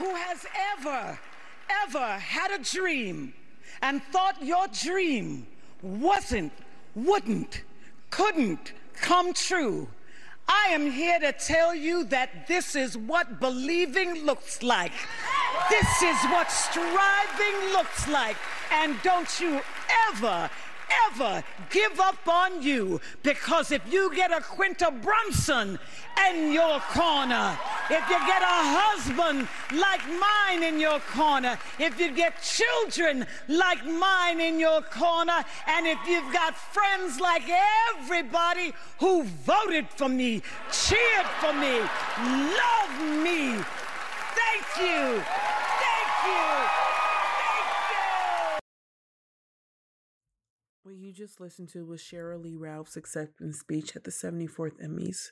Who has ever, ever had a dream and thought your dream wasn't, wouldn't, couldn't come true, I am here to tell you that this is what believing looks like. This is what striving looks like. And don't you ever, ever give up on you because if you get a Quinta Brunson in your corner, if you get a husband like mine in your corner, if you get children like mine in your corner, and if you've got friends like everybody who voted for me, cheered for me, love me, thank you, thank you, thank you. What you just listened to was Sheryl Lee Ralph's acceptance speech at the 74th Emmys.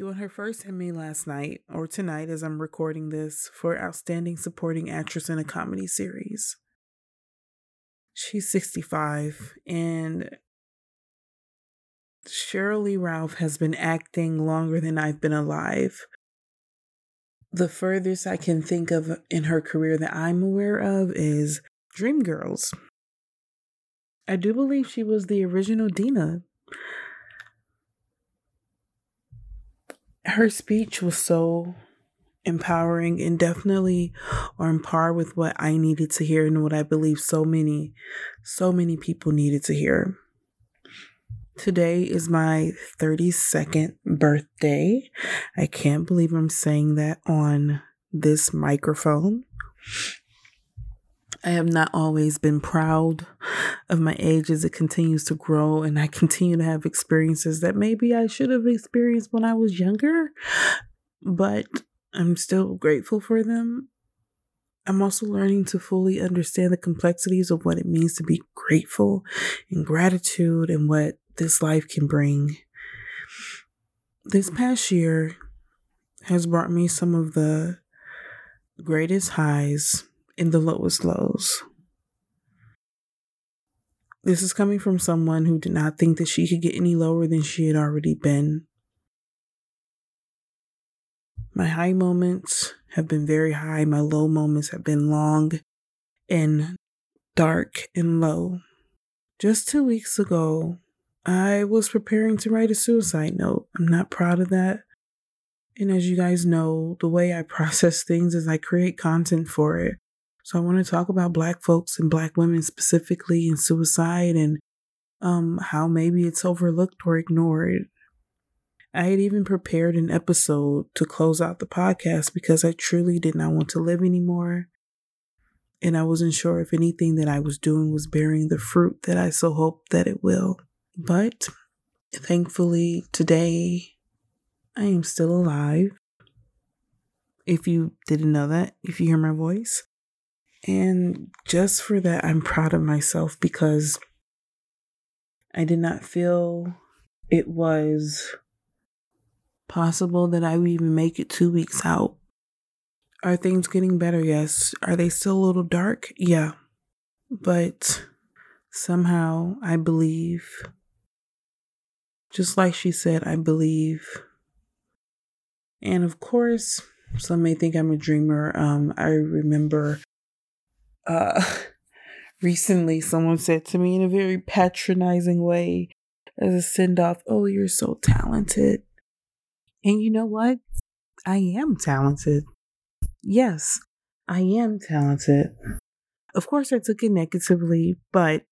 Won her first Emmy last night, or tonight as I'm recording this, for Outstanding Supporting Actress in a Comedy Series. She's 65, and Lee Ralph has been acting longer than I've been alive. The furthest I can think of in her career that I'm aware of is Dreamgirls. I do believe she was the original Deena. Her speech was so empowering and definitely on par with what I needed to hear and what I believe so many, so many people needed to hear. Today is my 32nd birthday. I can't believe I'm saying that on this microphone. I have not always been proud of my age as it continues to grow, and I continue to have experiences that maybe I should have experienced when I was younger, but I'm still grateful for them. I'm also learning to fully understand the complexities of what it means to be grateful and gratitude and what this life can bring. This past year has brought me some of the greatest highs and the lowest lows. This is coming from someone who did not think that she could get any lower than she had already been. My high moments have been very high, my low moments have been long and dark and low. Just two weeks ago, I was preparing to write a suicide note. I'm not proud of that. And as you guys know, the way I process things is I create content for it. So I want to talk about Black folks and Black women specifically and suicide and um, how maybe it's overlooked or ignored. I had even prepared an episode to close out the podcast because I truly did not want to live anymore. And I wasn't sure if anything that I was doing was bearing the fruit that I so hoped that it will. But thankfully, today I am still alive. If you didn't know that, if you hear my voice. And just for that, I'm proud of myself because I did not feel it was possible that I would even make it two weeks out. Are things getting better? Yes. Are they still a little dark? Yeah. But somehow I believe, just like she said, I believe. And of course, some may think I'm a dreamer. Um, I remember uh, recently someone said to me in a very patronizing way as a send off, Oh, you're so talented. And you know what? I am talented. Yes, I am talented. Of course, I took it negatively, but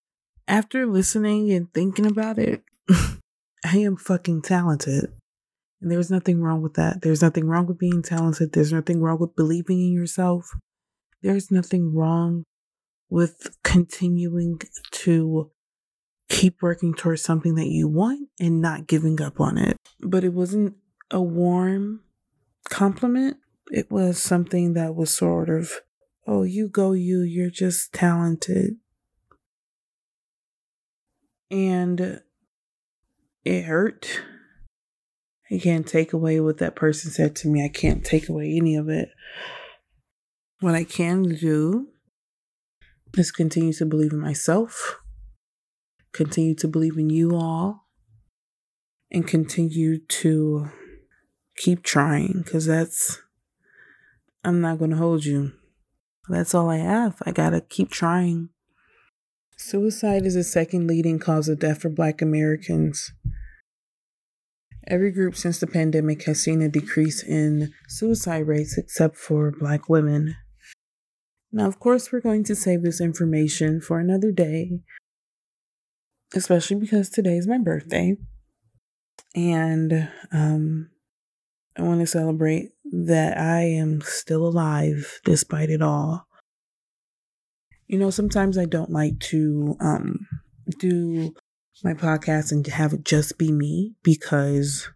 after listening and thinking about it, I am fucking talented. And there's nothing wrong with that. There's nothing wrong with being talented. There's nothing wrong with believing in yourself. There's nothing wrong with continuing to keep working towards something that you want and not giving up on it. But it wasn't a warm compliment. It was something that was sort of, oh, you go, you, you're just talented. And it hurt. I can't take away what that person said to me. I can't take away any of it. What I can do is continue to believe in myself, continue to believe in you all, and continue to keep trying because that's, I'm not going to hold you. That's all I have. I got to keep trying. Suicide is the second leading cause of death for Black Americans. Every group since the pandemic has seen a decrease in suicide rates except for Black women. Now, of course, we're going to save this information for another day, especially because today is my birthday. And um, I want to celebrate that I am still alive despite it all. You know, sometimes I don't like to um, do my podcast and have it just be me because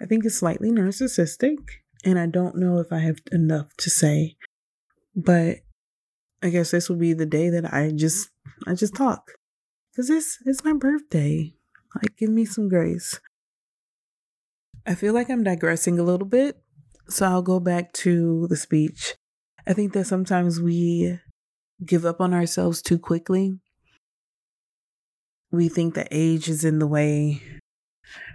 I think it's slightly narcissistic and I don't know if I have enough to say. But I guess this will be the day that I just I just talk. Cause it's it's my birthday. Like give me some grace. I feel like I'm digressing a little bit, so I'll go back to the speech. I think that sometimes we give up on ourselves too quickly. We think that age is in the way.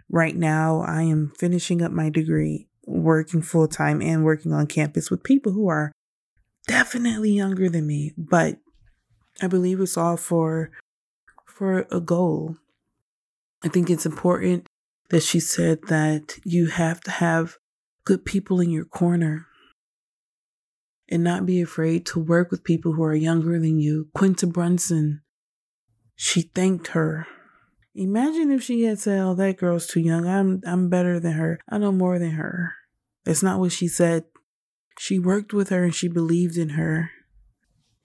Right now, I am finishing up my degree, working full time, and working on campus with people who are definitely younger than me, but I believe it's all for for a goal. I think it's important that she said that you have to have good people in your corner and not be afraid to work with people who are younger than you. Quinta Brunson, she thanked her. Imagine if she had said, "Oh, that girl's too young. I'm I'm better than her. I know more than her." That's not what she said. She worked with her and she believed in her.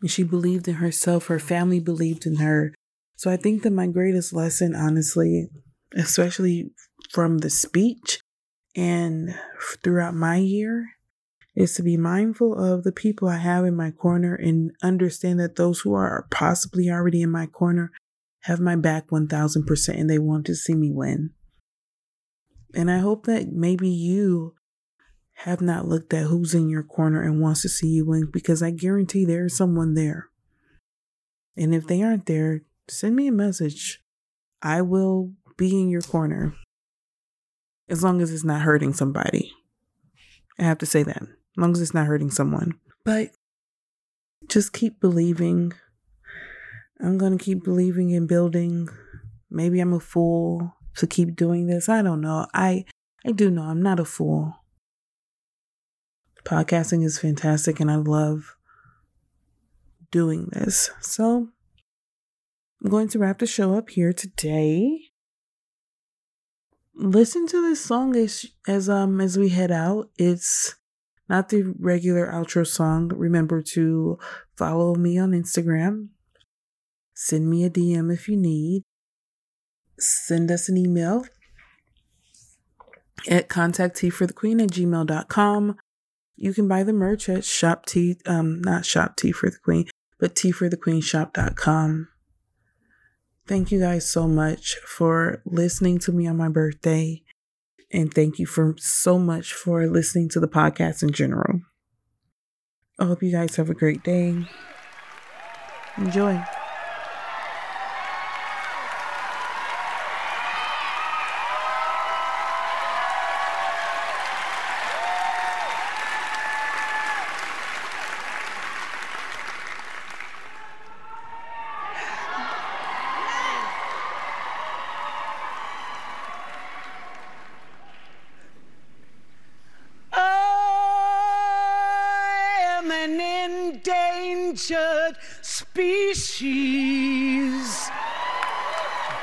And she believed in herself. Her family believed in her. So I think that my greatest lesson, honestly, especially from the speech and throughout my year, is to be mindful of the people I have in my corner and understand that those who are possibly already in my corner have my back 1000% and they want to see me win. And I hope that maybe you have not looked at who's in your corner and wants to see you win because I guarantee there is someone there. And if they aren't there, send me a message. I will be in your corner as long as it's not hurting somebody. I have to say that. As long as it's not hurting someone. But just keep believing. I'm going to keep believing in building. Maybe I'm a fool to keep doing this. I don't know. I I do know I'm not a fool. Podcasting is fantastic and I love doing this. So I'm going to wrap the show up here today. Listen to this song as as um as we head out. It's not the regular outro song. Remember to follow me on Instagram. Send me a DM if you need. Send us an email at contactteaforthequeen at gmail.com. You can buy the merch at shop tea, um, not shop tea for the queen, but tea for the queen shop.com. Thank you guys so much for listening to me on my birthday. And thank you for so much for listening to the podcast in general. I hope you guys have a great day. Enjoy.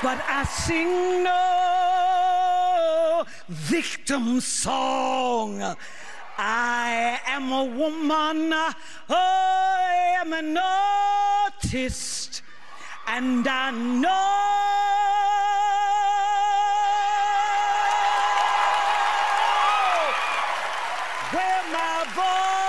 But I sing no victim song. I am a woman, I am an artist, And I know where my voice